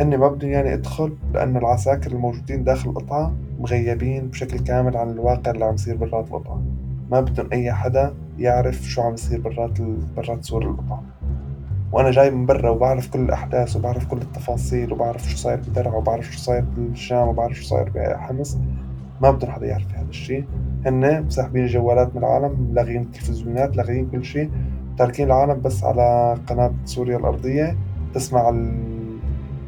هن ما بدهم يعني ادخل لأنه العساكر الموجودين داخل القطعة مغيبين بشكل كامل عن الواقع اللي عم يصير برات القطعة ما بدهم أي حدا يعرف شو عم يصير برات برات سور القطعة وأنا جاي من برا وبعرف كل الأحداث وبعرف كل التفاصيل وبعرف شو صاير بدرعا وبعرف شو صاير بالشام وبعرف شو صاير بحمص. ما بدهم حدا يعرف هذا الشيء هن مسحبين الجوالات من العالم لاغين التلفزيونات لاغين كل شيء تاركين العالم بس على قناة سوريا الأرضية تسمع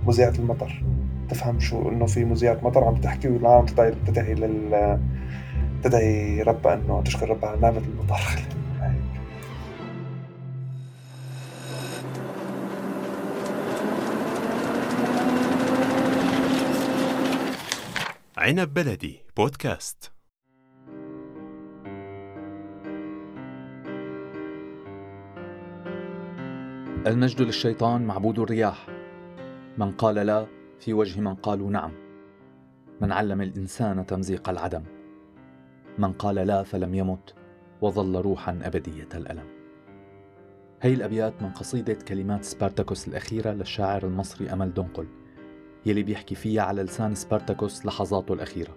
مذيعة المطر. تفهم شو إنه في مذيعة مطر عم تحكي والعالم تدعي تدعي لل تدعي ربها إنه تشكر ربها على نعمة المطر. عنب بلدي بودكاست. المجد للشيطان معبود الرياح. من قال لا في وجه من قالوا نعم. من علم الإنسان تمزيق العدم. من قال لا فلم يمت وظل روحا أبدية الألم. هي الأبيات من قصيدة كلمات سبارتاكوس الأخيرة للشاعر المصري أمل دنقل يلي بيحكي فيها على لسان سبارتاكوس لحظاته الأخيرة.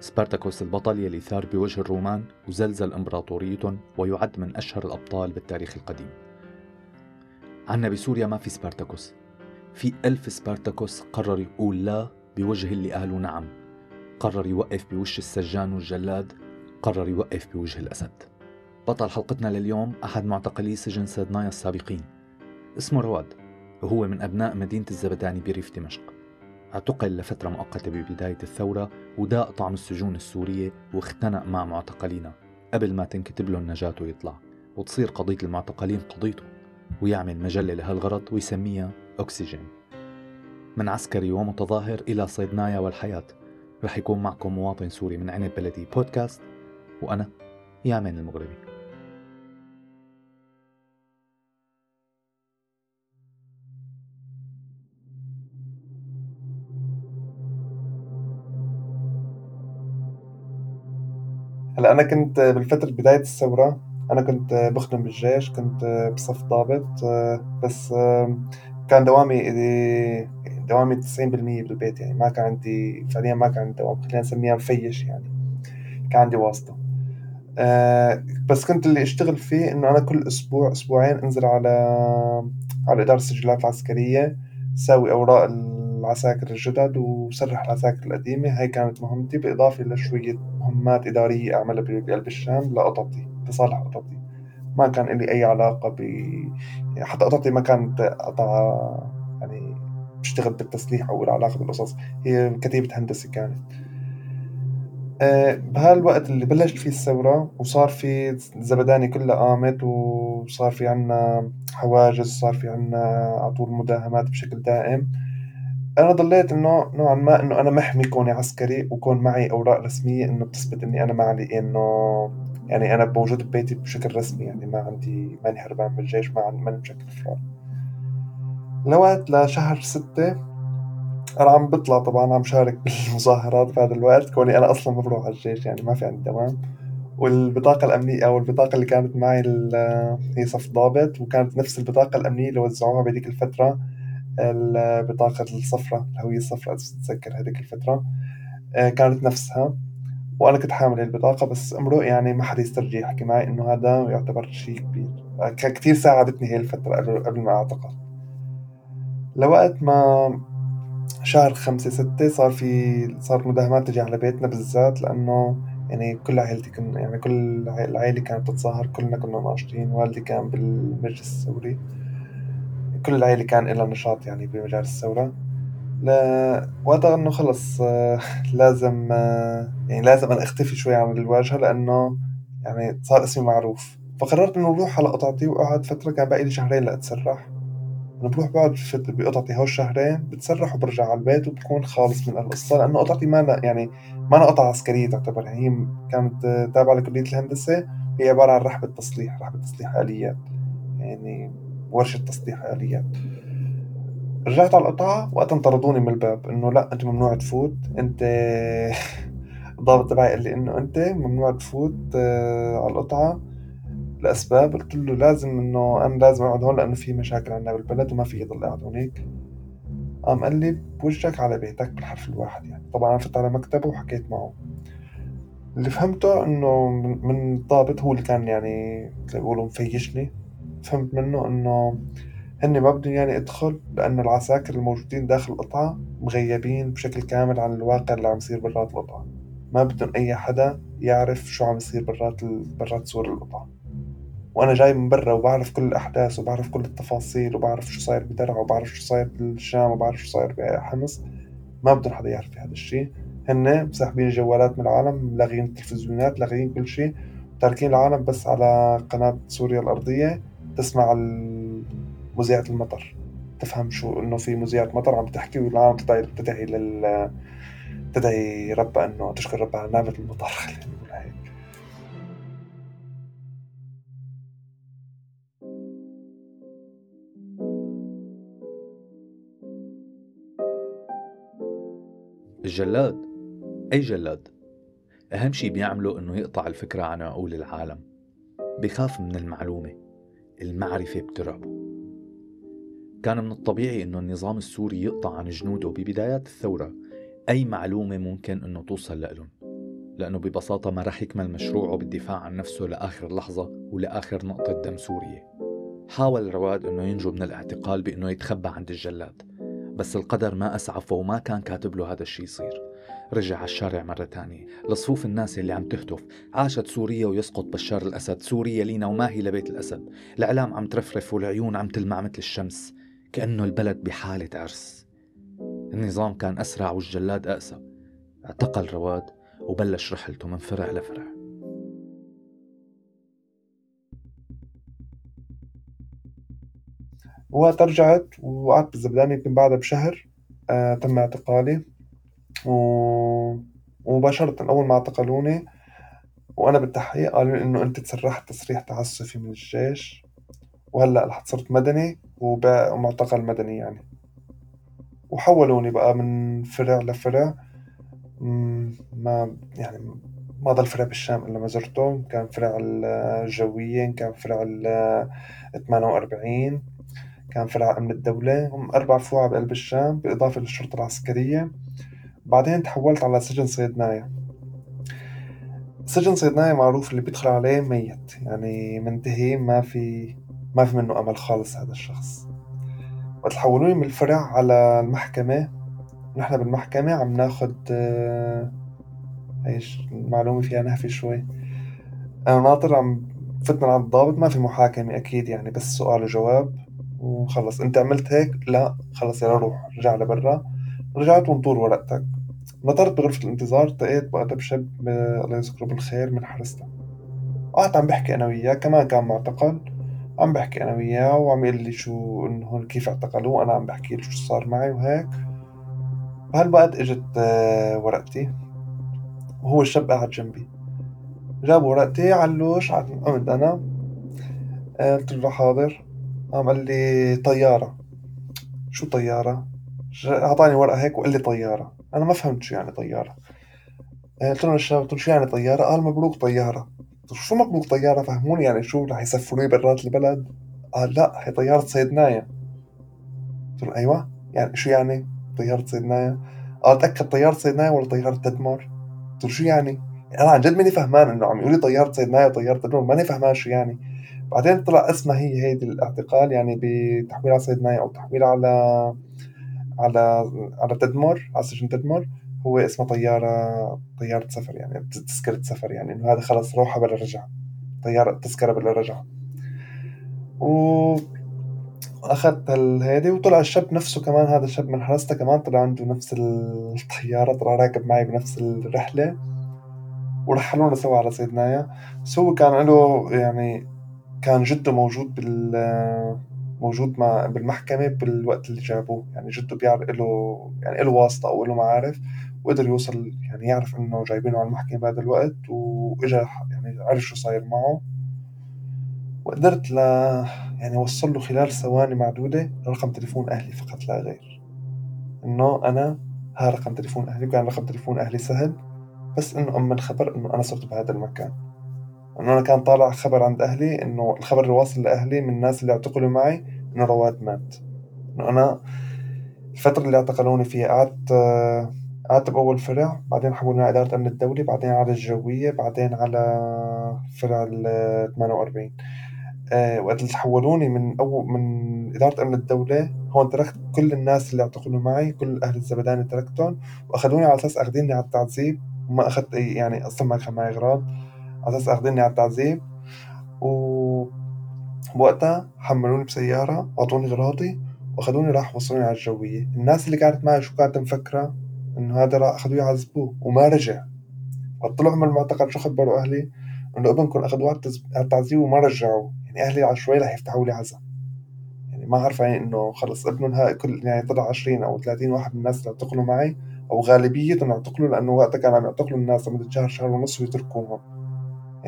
سبارتاكوس البطل يلي ثار بوجه الرومان وزلزل إمبراطوريتهم ويعد من أشهر الأبطال بالتاريخ القديم. عنا بسوريا ما في سبارتاكوس. في ألف سبارتاكوس قرر يقول لا بوجه اللي قالوا نعم. قرر يوقف بوش السجان والجلاد. قرر يوقف بوجه الأسد. بطل حلقتنا لليوم أحد معتقلي سجن سيدنايا السابقين. اسمه رواد. وهو من أبناء مدينة الزبداني بريف دمشق. اعتقل لفترة مؤقتة ببداية الثورة وداق طعم السجون السورية واختنق مع معتقلينا قبل ما تنكتب له النجاة ويطلع. وتصير قضية المعتقلين قضيته. ويعمل مجلة لهالغرض ويسميها أكسجين. من عسكري ومتظاهر إلى صيدنايا والحياة. رح يكون معكم مواطن سوري من عنب بلدي بودكاست وأنا يامن المغربي. هلا أنا كنت بالفترة بداية الثورة أنا كنت بخدم بالجيش كنت بصف ضابط بس كان دوامي دوامي 90% بالبيت يعني. ما كان عندي فعليا ما كان عندي دوام خلينا نسميها مفيش يعني. كان عندي واسطة. أه بس كنت اللي أشتغل فيه إنه أنا كل أسبوع أسبوعين أنزل على على إدارة السجلات العسكرية ساوي أوراق العساكر الجدد وسرح العساكر القديمة. هاي كانت مهمتي بالاضافة لشوية مهمات إدارية أعملها بقلب الشام لقططي لصالح قططي. ما كان لي أي علاقة ب يعني حتى قطعتي ما كانت قطعة يعني بتشتغل بالتسليح أو العلاقة بالقصص. هي كتيبة هندسة كانت. أه بهالوقت اللي بلشت فيه الثورة وصار في الزبداني كلها قامت وصار في عنا حواجز صار في عنا على طول مداهمات بشكل دائم. أنا ضليت إنه نوعا ما إنه أنا محمي كوني عسكري وكون معي أوراق رسمية إنه بتثبت إني أنا ما علي إنه يعني أنا موجود ببيتي بشكل رسمي يعني ما عندي ماني هربان من الجيش ما عندي ماني بشكل فرار لوقت لشهر ستة أنا عم بطلع طبعا عم شارك بالمظاهرات بهذا الوقت كوني أنا أصلا بروح على الجيش يعني ما في عندي دوام. والبطاقة الأمنية أو البطاقة اللي كانت معي هي صف ضابط وكانت نفس البطاقة الأمنية اللي وزعوها بهذيك الفترة. البطاقة الصفراء الهوية الصفراء تتذكر هذيك الفترة. آه، كانت نفسها. وأنا كنت حامل البطاقة بس أمرؤ يعني ما حدا يسترجي يحكي معي إنه هذا يعتبر شيء كبير. كثير ساعدتني هي الفترة قبل ما اعتقل لوقت ما شهر خمسة ستة صار في صار مداهمات تجي على بيتنا بالذات لأنه يعني كل عائلتي كنا يعني كل العائلة كانت تتظاهر كلنا كنا ناشطين والدي كان بالمجلس الثوري كل العائلة كان لها نشاط يعني بمجال الثورة. وقتها إنه خلص آه، لازم آه، يعني لازم أنا أختفي شوي عن الواجهة لأنه يعني صار اسمي معروف. فقررت إنه بروح على قطعتي وقعد فترة كان باقي لي شهرين لأتسرح. أنا بروح بقعد بقطعتي هول الشهرين بتسرح وبرجع على البيت وبكون خالص من القصة لأنه قطعتي ما يعني ما أنا قطعة عسكرية تعتبر. يعني هي كانت تابعة لكلية الهندسة هي عبارة عن رحبة تصليح رحبة تصليح آليات يعني ورشة تصليح آليات رجعت على القطعة وقتها انطردوني من الباب إنه لا أنت ممنوع تفوت. أنت الضابط تبعي قال لي إنه أنت ممنوع تفوت آه، على القطعة لأسباب. قلت له لازم إنه أنا لازم أقعد هون لأنه في مشاكل عندنا بالبلد وما في ضل قاعد هونيك. قام قال لي بوجهك على بيتك بالحرف الواحد يعني. طبعا أنا فتت على مكتبه وحكيت معه. اللي فهمته إنه من الضابط هو اللي كان يعني يقولوا مفيشني فهمت منه إنه هن ما بدهم يعني إدخل لأنه العساكر الموجودين داخل القطعة مغيبين بشكل كامل عن الواقع اللي عم يصير برات القطعة. ما بدهم أي حدا يعرف شو عم يصير برات برات سور القطعة. وأنا جاي من برا وبعرف كل الأحداث وبعرف كل التفاصيل وبعرف شو صاير بدرعا وبعرف شو صاير بالشام وبعرف شو صاير بحمص ما بدهم حدا يعرف هذا الشيء هن مسحبين الجوالات من العالم لاغيين التلفزيونات لاغيين كل شيء تاركين العالم بس على قناة سوريا الأرضية. تسمع مذيعة المطر تفهم شو إنه في مذيعة مطر عم تحكي والعالم تدعي تدعي لل تدعي ربها إنه تشكر ربها على نعمة المطر. خلينا نقول هيك. الجلاد أي جلاد؟ أهم شي بيعمله إنه يقطع الفكرة عن عقول العالم. بخاف من المعلومة. المعرفة بترعبه. كان من الطبيعي أنه النظام السوري يقطع عن جنوده ببدايات الثورة أي معلومة ممكن أنه توصل لهم لأنه ببساطة ما رح يكمل مشروعه بالدفاع عن نفسه لآخر لحظة ولآخر نقطة دم سورية. حاول رواد أنه ينجو من الاعتقال بأنه يتخبى عند الجلاد. بس القدر ما أسعفه وما كان كاتب له هذا الشيء يصير. رجع على الشارع مرة تانية. لصفوف الناس اللي عم تهتف. عاشت سوريا ويسقط بشار الأسد. سوريا لينا وما هي لبيت الأسد. الإعلام عم ترفرف والعيون عم تلمع مثل الشمس. كأنه البلد بحالة عرس. النظام كان أسرع والجلاد أقسى. اعتقل رواد وبلش رحلته من فرع لفرع. وقت رجعت وقعدت بالزبدان يمكن بعدها بشهر آه تم اعتقالي. و... ومباشرة أول ما اعتقلوني. وأنا بالتحقيق قالوا إنه أنت تسرحت تسريح تعسفي من الجيش. وهلأ رح صرت مدني ومعتقل مدني يعني. وحولوني بقى من فرع لفرع. ما يعني ما ضل فرع بالشام إلا ما زرته. كان فرع الجوية كان فرع ال 48 كان فرع أمن الدولة هم أربع فروع بقلب الشام بالإضافة للشرطة العسكرية. بعدين تحولت على سجن صيدنايا سجن صيدنايا معروف اللي بيدخل عليه ميت يعني منتهي ما في ما في منه أمل خالص هذا الشخص. وقت حولوني من الفرع على المحكمة. نحن بالمحكمة عم ناخد إيش المعلومة فيها؟ نهفي شوي. أنا ناطر عم فتنا عند الضابط ما في محاكمة أكيد يعني بس سؤال وجواب. وخلص. أنت عملت هيك لا خلص يلا روح رجع لبرا. رجعت وانطور ورقتك. نطرت بغرفة الانتظار التقيت وقتها بشاب الله يذكره بالخير من حرسته قعدت عم بحكي أنا وياه كمان كان معتقل. عم بحكي أنا وياه وعم يقول لي شو إنه كيف اعتقلوه أنا عم بحكي له شو صار معي وهيك. بهالوقت إجت آه، ورقتي. وهو الشاب قاعد جنبي. جاب ورقتي علوش قمت أنا. قلت له حاضر قام قال لي طيارة. شو طيارة؟ أعطاني ورقة هيك وقال لي طيارة. أنا ما فهمت شو يعني طيارة. آه، قلت له للشاب قلت له شو يعني طيارة؟ قال مبروك طيارة. شو مطلوب طيارة؟ فهموني يعني شو رح يسفروني برات البلد؟ قال لا هي طيارة صيدنايا قلت له أيوة. يعني شو يعني طيارة صيدنايا قال تأكد طيارة صيدنايا ولا طيارة تدمر قلت له شو يعني؟ أنا عن جد ماني فهمان إنه عم يقول لي طيارة صيدنايا وطيارة تدمر ماني فهمان شو يعني. بعدين طلع اسمها هي هيدي الاعتقال يعني بتحويل على صيدنايا أو تحويل على على على تدمر على سجن تدمر هو اسمه طيارة طيارة سفر يعني تذكرة سفر يعني إنه هذا خلص روحة بلا رجعة طيارة تذكرة بلا رجعة. و أخذت هيدي وطلع الشاب نفسه كمان هذا الشاب من حرسته كمان طلع عنده نفس الطيارة طلع راكب معي بنفس الرحلة ورحلونا سوا على سيدنايا بس هو كان له يعني كان جده موجود بال موجود مع بالمحكمة بالوقت اللي جابوه. يعني جده بيعرف له يعني له واسطة أو له معارف وقدر يوصل يعني يعرف إنه جايبينه على المحكمة بهذا الوقت وإجا يعني عرف شو صاير معه. وقدرت ل يعني وصل له خلال ثواني معدودة رقم تليفون أهلي فقط لا غير. إنه أنا ها رقم تليفون أهلي وكان رقم تليفون أهلي سهل بس إنه أما الخبر إنه أنا صرت بهذا المكان. إنه أنا كان طالع خبر عند أهلي إنه الخبر اللي واصل لأهلي من الناس اللي اعتقلوا معي إنه رواد مات. إنه أنا الفترة اللي اعتقلوني فيها قعدت قعدت بأول فرع بعدين حولوني على إدارة الأمن الدولي بعدين على الجوية بعدين على فرع ال 48 آه، وقت اللي حولوني من أول من إدارة أمن الدولة هون تركت كل الناس اللي اعتقلوا معي كل أهل الزبداني تركتهم وأخذوني على أساس أخذيني على التعذيب وما أخذت يعني أصلا ما كان معي أغراض على أساس أخذيني على التعذيب. و بوقتها حملوني بسيارة وأعطوني أغراضي وأخذوني راح وصلوني على الجوية. الناس اللي كانت معي شو كانت مفكرة؟ إنه هذا راح أخذوه يعذبوه وما رجع. طلعوا من المعتقل شو خبروا أهلي؟ إنه ابنكم أخذوه على التعذيب وما رجعوه يعني أهلي عشوائي رح يفتحوا لي عزا. يعني ما عارفة يعني إنه خلص ابنهم هاي كل يعني طلع 20 أو 30 واحد من الناس اللي اعتقلوا معي أو غالبيتهم اعتقلوا لأنه وقتها كانوا عم يعتقلوا الناس لمدة شهر شهر ونص ويتركوهم.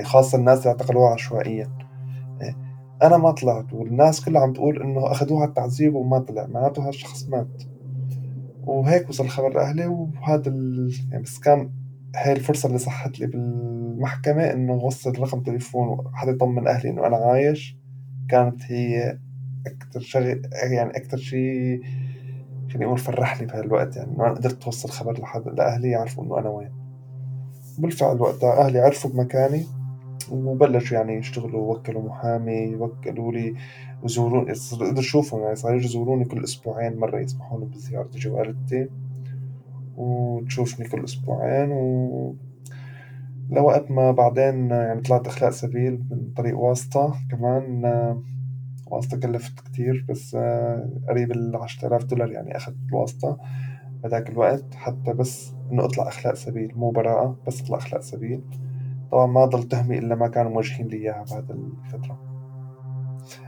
خاصة الناس اللي اعتقلوها عشوائيا. إيه. أنا ما طلعت والناس كلها عم تقول إنه أخذوها التعذيب وما طلع معناته هالشخص مات. وهيك وصل الخبر لأهلي وهذا ال... يعني بس كان هاي الفرصة اللي صحت لي بالمحكمة إنه وصل رقم تليفون وحدا يطمن أهلي إنه أنا عايش. كانت هي أكتر شغل يعني أكتر شيء خليني أقول فرحني بهالوقت يعني إنه أنا قدرت أوصل خبر لحد لأهلي يعرفوا إنه أنا وين. بالفعل وقتها أهلي عرفوا بمكاني. وبلشوا يعني يشتغلوا وكلوا محامي وكلوا لي وزوروني قدروا يشوفوا يعني صاروا يزوروني كل أسبوعين مرة يسمحوا لي بزيارة جوالتي وتشوفني كل أسبوعين و لوقت ما بعدين يعني طلعت إخلاء سبيل من طريق واسطة كمان. واسطة كلفت كتير بس قريب العشرة آلاف دولار يعني أخذت الواسطة بهداك الوقت. حتى بس إنه أطلع إخلاء سبيل مو براءة بس أطلع إخلاء سبيل. طبعا ما ضل تهمي إلا ما كانوا موجهين لي إياها بهذا الفترة.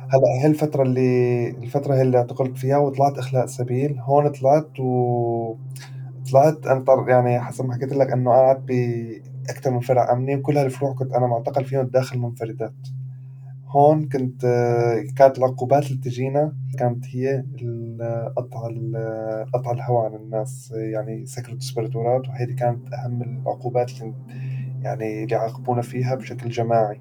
هلا هي الفترة اللي الفترة هي اللي اعتقلت فيها وطلعت إخلاء سبيل. هون طلعت و طلعت أنطر يعني حسب ما حكيت لك إنه قعدت بأكثر من فرع أمني وكل هالفروع كنت أنا معتقل فيهم داخل منفردات. هون كنت كانت العقوبات اللي تجينا كانت هي قطع قطع الهواء عن الناس يعني سكر التسبرتورات وهيدي كانت أهم العقوبات اللي يعني اللي يعاقبونا فيها بشكل جماعي.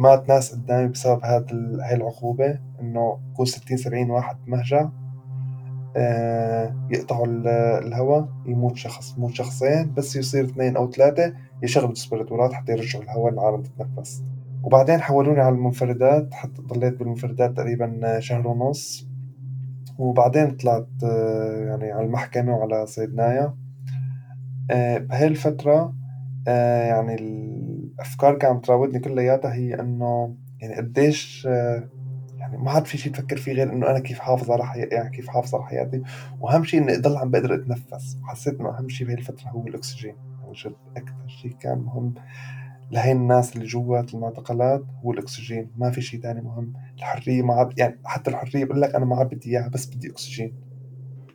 مات ناس قدامي بسبب هاد هاي العقوبة إنه يكون ستين سبعين واحد مهجع آه، يقطعوا الهواء يموت شخص يموت شخصين بس يصير اثنين أو ثلاثة يشغلوا السبراتورات حتى يرجعوا الهواء للعالم تتنفس. وبعدين حولوني على المنفردات حتى ضليت بالمنفردات تقريبا شهر ونص. وبعدين طلعت آه، يعني على المحكمة وعلى صيدنايا آه، بهاي الفترة يعني الأفكار كانت تراودني كلياتها هي إنه يعني قديش يعني ما عاد في شيء تفكر فيه غير إنه أنا كيف حافظ على حياتي يعني كيف حافظ على حياتي. وأهم شيء إني أضل عم بقدر أتنفس. وحسيت إنه أهم شيء بهي الفترة هو الأكسجين. عن جد أكثر شيء كان مهم لهي الناس اللي جوات المعتقلات هو الأكسجين. ما في شيء تاني مهم. الحرية ما عاد يعني حتى الحرية بقول لك أنا ما عاد بدي إياها بس بدي أكسجين.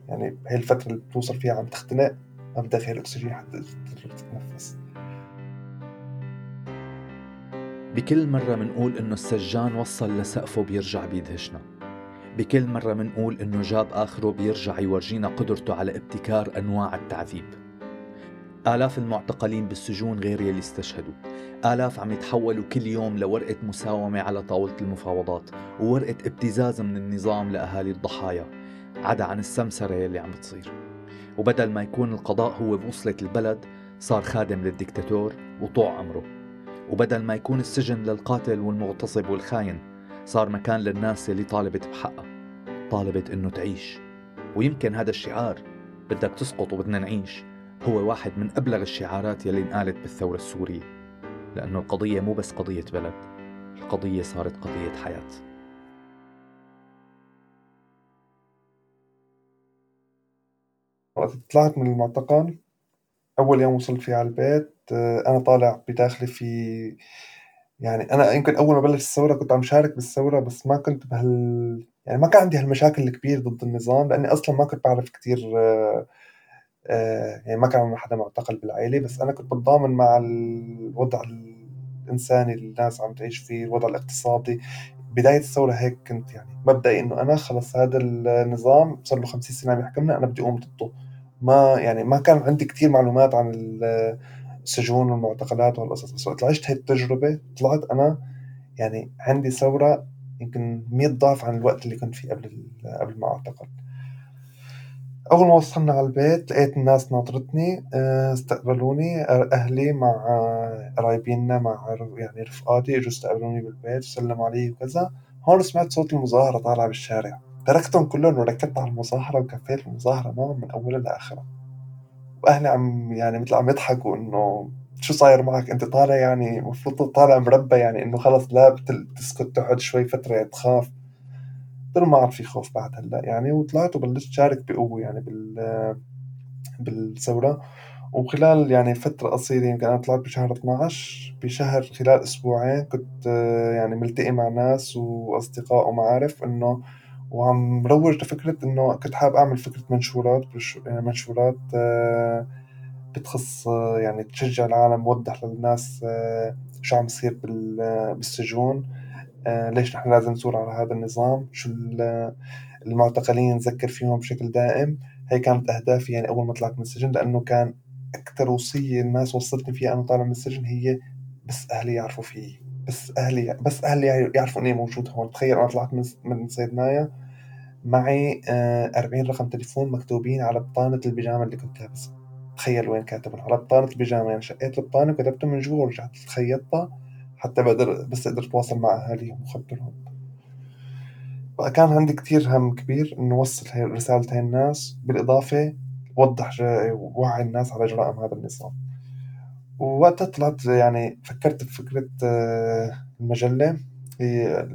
يعني هي الفترة اللي بتوصل فيها عم تختنق ما بدك غير أكسجين حتى تقدر تتنفس. بكل مرة منقول إنه السجان وصل لسقفه بيرجع بيدهشنا. بكل مرة منقول إنه جاب آخره بيرجع يورجينا قدرته على ابتكار أنواع التعذيب. آلاف المعتقلين بالسجون غير يلي استشهدوا. آلاف عم يتحولوا كل يوم لورقة مساومة على طاولة المفاوضات وورقة ابتزاز من النظام لأهالي الضحايا. عدا عن السمسرة يلي عم بتصير. وبدل ما يكون القضاء هو بوصلة البلد صار خادم للدكتاتور وطوع أمره وبدل ما يكون السجن للقاتل والمغتصب والخاين صار مكان للناس اللي طالبت بحقها طالبت إنه تعيش. ويمكن هذا الشعار بدك تسقط وبدنا نعيش هو واحد من أبلغ الشعارات يلي انقالت بالثورة السورية. لأنه القضية مو بس قضية بلد القضية صارت قضية حياة. وقت طلعت من المعتقل أول يوم وصلت فيه على البيت أنا طالع بداخلي في يعني أنا يمكن أول ما بلش الثورة كنت عم شارك بالثورة بس ما كنت بهال يعني ما كان عندي هالمشاكل الكبيرة ضد النظام لأني أصلا ما كنت بعرف كتير آه، آه، يعني ما كان حدا معتقل بالعائلة بس أنا كنت بتضامن مع الوضع الإنساني اللي الناس عم تعيش فيه الوضع الاقتصادي. بداية الثورة هيك كنت يعني مبدئي إنه أنا خلص هذا النظام صار له 50 سنة عم يحكمنا أنا بدي أقوم ضده. ما يعني ما كان عندي كتير معلومات عن السجون والمعتقلات وهالقصص بس وقت عشت هاي التجربة طلعت أنا يعني عندي ثورة يمكن 100 ضعف عن الوقت اللي كنت فيه قبل قبل ما أعتقل أول ما وصلنا على البيت لقيت الناس ناطرتني آه، استقبلوني. أهلي مع قرايبينا مع يعني رفقاتي إجوا استقبلوني بالبيت وسلموا علي وكذا. هون سمعت صوت المظاهرة طالعة بالشارع. تركتهم كلهم وركبت على المظاهرة وكفيت المظاهرة معهم من أولها لآخرها وأهلي عم يعني مثل عم يضحكوا إنه شو صاير معك؟ أنت طالع يعني المفروض طالع مربى يعني إنه خلص لا بتسكت تقعد شوي فترة تخاف. ما عاد في خوف بعد هلأ يعني وطلعت وبلشت شارك بقوة يعني بال بالثورة. وخلال يعني فترة قصيرة يمكن أنا طلعت بشهر 12 بشهر خلال أسبوعين كنت يعني ملتقي مع ناس وأصدقاء ومعارف إنه وعم روج لفكرة إنه كنت حابب أعمل فكرة منشورات يعني منشورات بتخص يعني تشجع العالم وضح للناس شو عم يصير بالسجون. ليش نحن لازم نثور على هذا النظام؟ شو المعتقلين نذكر فيهم بشكل دائم؟ هي كانت أهدافي يعني أول ما طلعت من السجن لأنه كان أكثر وصية الناس وصلتني فيها أنا طالع من السجن هي بس أهلي يعرفوا فيي. بس أهلي بس أهلي يعرفوا إني موجود هون. تخيل أنا طلعت من صيدنايا معي أربعين رقم تليفون مكتوبين على بطانة البيجامة اللي كنت لابسها. تخيل وين كاتبهم على بطانة البيجامة يعني شقيت البطانة وكتبتهم من جوا ورجعت خيطتها حتى بقدر بس أقدر أتواصل مع أهاليهم وأخبرهم فكان عندي كتير هم كبير إنه أوصل هي رسالة هاي الناس. بالإضافة وضح وعي الناس على جرائم هذا النظام ووقتها طلعت يعني فكرت بفكرة آه، المجلة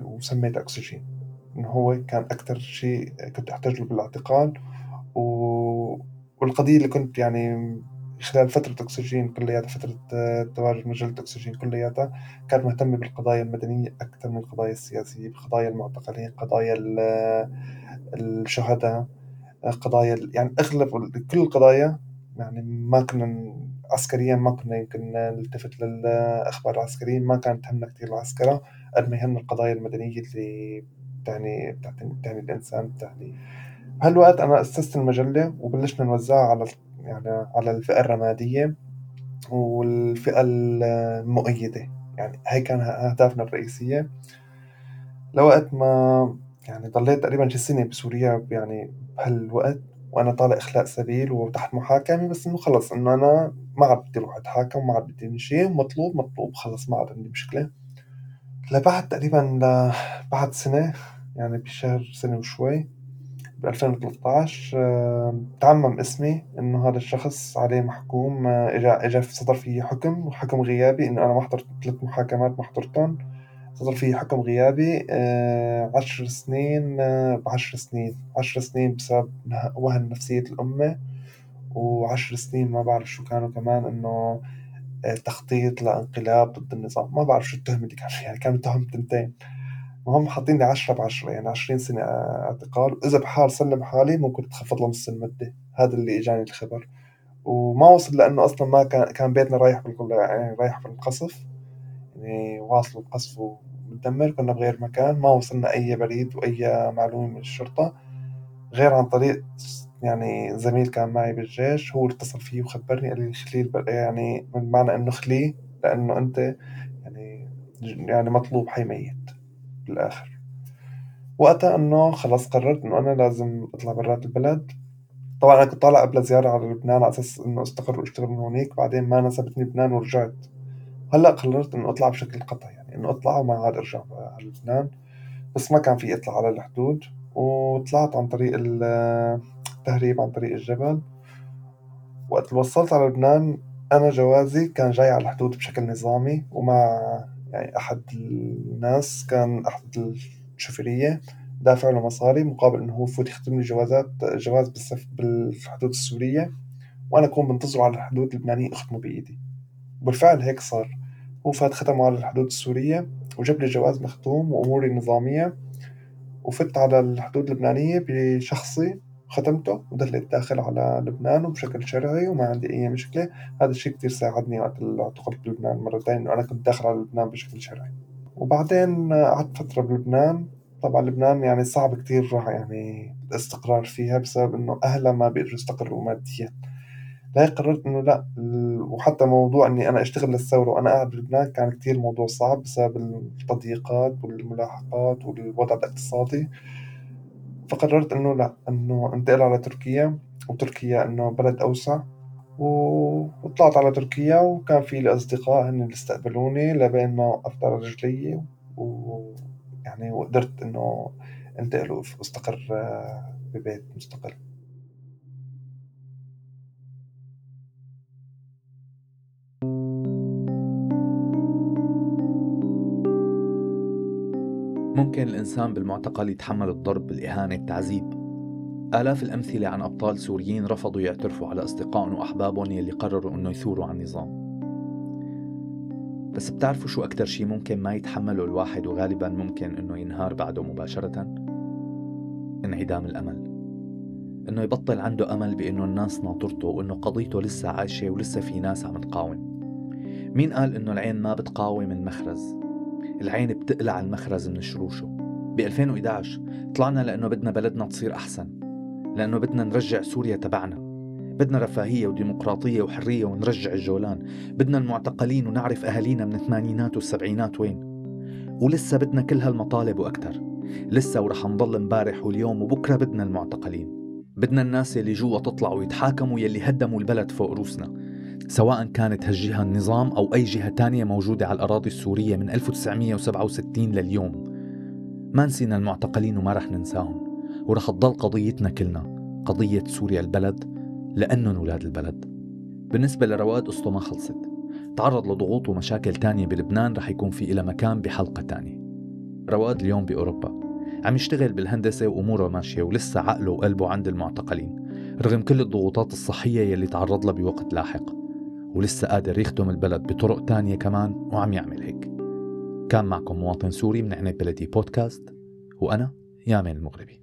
وسميتها أكسجين. إنه هو كان أكتر شيء كنت أحتاج له بالاعتقال و... والقضية اللي كنت يعني خلال فترة أكسجين كلياتها فترة آه، تواجد مجلة أكسجين كلياتها كانت مهتمة بالقضايا المدنية أكثر من القضايا السياسية بقضايا المعتقلين قضايا الشهداء قضايا يعني أغلب كل القضايا يعني ما كنا عسكريا ما كنا يمكن نلتفت للأخبار العسكرية ما كانت تهمنا كثير العسكرة قد ما يهمنا القضايا المدنية اللي بتعني بتعني الإنسان بتعني. بهالوقت أنا أسست المجلة وبلشنا نوزعها على يعني على الفئة الرمادية والفئة المؤيدة. يعني هاي كان أهدافنا الرئيسية. لوقت ما يعني ضليت تقريبا شي سنة بسوريا يعني بهالوقت وأنا طالع إخلاء سبيل وتحت محاكمة بس إنه خلص إنه أنا ما عاد بدي أروح أتحاكم وما عاد بدي شيء مطلوب مطلوب خلص ما عاد عندي مشكلة. لبعد تقريبا بعد سنة يعني بشهر سنة وشوي ب 2013 تعمم اسمي إنه هذا الشخص عليه محكوم آه، إجا إجا صدر فيه حكم وحكم غيابي إنه أنا ما حضرت ثلاث محاكمات ما حضرتهم. صدر فيه حكم غيابي آه، عشر سنين آه، بعشر سنين عشر سنين بسبب وهن نفسية الأمة وعشر سنين ما بعرف شو كانوا كمان إنه تخطيط لانقلاب ضد النظام. ما بعرف شو التهمة اللي كان يعني كانوا تهم تنتين. وهم حاطين لي 10 ب 10 يعني 20 سنة اعتقال. وإذا بحال سلم حالي ممكن تخفض لنص المدة هذا اللي إجاني الخبر. وما وصل لأنه أصلا ما كان كان بيتنا رايح بال يعني رايح بالقصف. يعني واصل القصف ومدمر كنا بغير مكان. ما وصلنا أي بريد وأي معلومة من الشرطة. غير عن طريق يعني زميل كان معي بالجيش هو اتصل فيه وخبرني قال لي خليل يعني من معنى إنه خليه لأنه أنت يعني يعني مطلوب حي ميت بالآخر. وقتها إنه خلاص قررت إنه أنا لازم أطلع برات البلد. طبعا أنا كنت طالع قبل زيارة على لبنان على أساس إنه أستقر وأشتغل من هونيك بعدين ما ناسبتني لبنان ورجعت. هلأ قررت إنه أطلع بشكل قطعي يعني إنه أطلع وما عاد أرجع على لبنان. بس ما كان في أطلع على الحدود وطلعت عن طريق التهريب عن طريق الجبل. وقت وصلت على لبنان أنا جوازي كان جاي على الحدود بشكل نظامي ومع يعني أحد الناس كان أحد الشوفيرية دافع له مصاري مقابل إنه هو يفوت يختم لي جوازات جواز بالسف بالحدود السورية وأنا أكون بنتظره على الحدود اللبنانية أختمه بإيدي. وبالفعل هيك صار. هو فات ختمه على الحدود السورية وجاب لي جواز مختوم وأموري نظامية وفت على الحدود اللبنانية بشخصي. ختمته ودخلت داخل على لبنان وبشكل شرعي وما عندي أي مشكلة. هذا الشيء كتير ساعدني وقت اللي اعتقلت بلبنان مرتين إنه أنا كنت داخل على لبنان بشكل شرعي. وبعدين قعدت فترة بلبنان. طبعا لبنان يعني صعب كتير يعني الاستقرار فيها بسبب إنه أهلها ما بيقدروا يستقروا ماديا. لهيك قررت إنه لأ؟ وحتى موضوع إني أنا أشتغل للثورة وأنا قاعد بلبنان كان كتير موضوع صعب بسبب التضييقات والملاحقات والوضع الاقتصادي. فقررت إنه لأ إنه أنتقل على تركيا وتركيا إنه بلد أوسع وطلعت على تركيا وكان في لي أصدقاء هن اللي استقبلوني لبين ما وقفت على رجلي ويعني وقدرت إنه انتقل وأستقر ببيت مستقل. ممكن الإنسان بالمعتقل يتحمل الضرب الإهانة التعذيب. آلاف الأمثلة عن أبطال سوريين رفضوا يعترفوا على أصدقائهم وأحبابهم يلي قرروا أنه يثوروا عن النظام. بس بتعرفوا شو أكتر شي ممكن ما يتحمله الواحد وغالبا ممكن أنه ينهار بعده مباشرة؟ انعدام الأمل. أنه يبطل عنده أمل بأنه الناس ناطرته وأنه قضيته لسه عايشة ولسه في ناس عم تقاوم. مين قال أنه العين ما بتقاوم المخرز؟ العين بتقلع المخرز من شروشه. ب 2011 طلعنا لأنه بدنا بلدنا تصير أحسن لأنه بدنا نرجع سوريا تبعنا. بدنا رفاهية وديمقراطية وحرية ونرجع الجولان. بدنا المعتقلين ونعرف أهالينا من الثمانينات والسبعينات وين. ولسه بدنا كل هالمطالب وأكثر لسه ورح نضل امبارح واليوم وبكرة بدنا المعتقلين. بدنا الناس اللي جوا تطلع ويتحاكموا يلي هدموا البلد فوق روسنا. سواء كانت هالجهة النظام أو أي جهة تانية موجودة على الأراضي السورية من 1967 لليوم. ما نسينا المعتقلين وما رح ننساهم. ورح تضل قضيتنا كلنا قضية سوريا البلد لأنهم ولاد البلد. بالنسبة لرواد قصته ما خلصت. تعرض لضغوط ومشاكل تانية بلبنان رح يكون في إلى مكان بحلقة تانية. رواد اليوم بأوروبا. عم يشتغل بالهندسة وأموره ماشية ولسه عقله وقلبه عند المعتقلين. رغم كل الضغوطات الصحية يلي تعرض لها بوقت لاحق. ولسه قادر يخدم البلد بطرق تانية كمان وعم يعمل هيك. كان معكم مواطن سوري من عنب بلدي بودكاست وأنا يامن المغربي.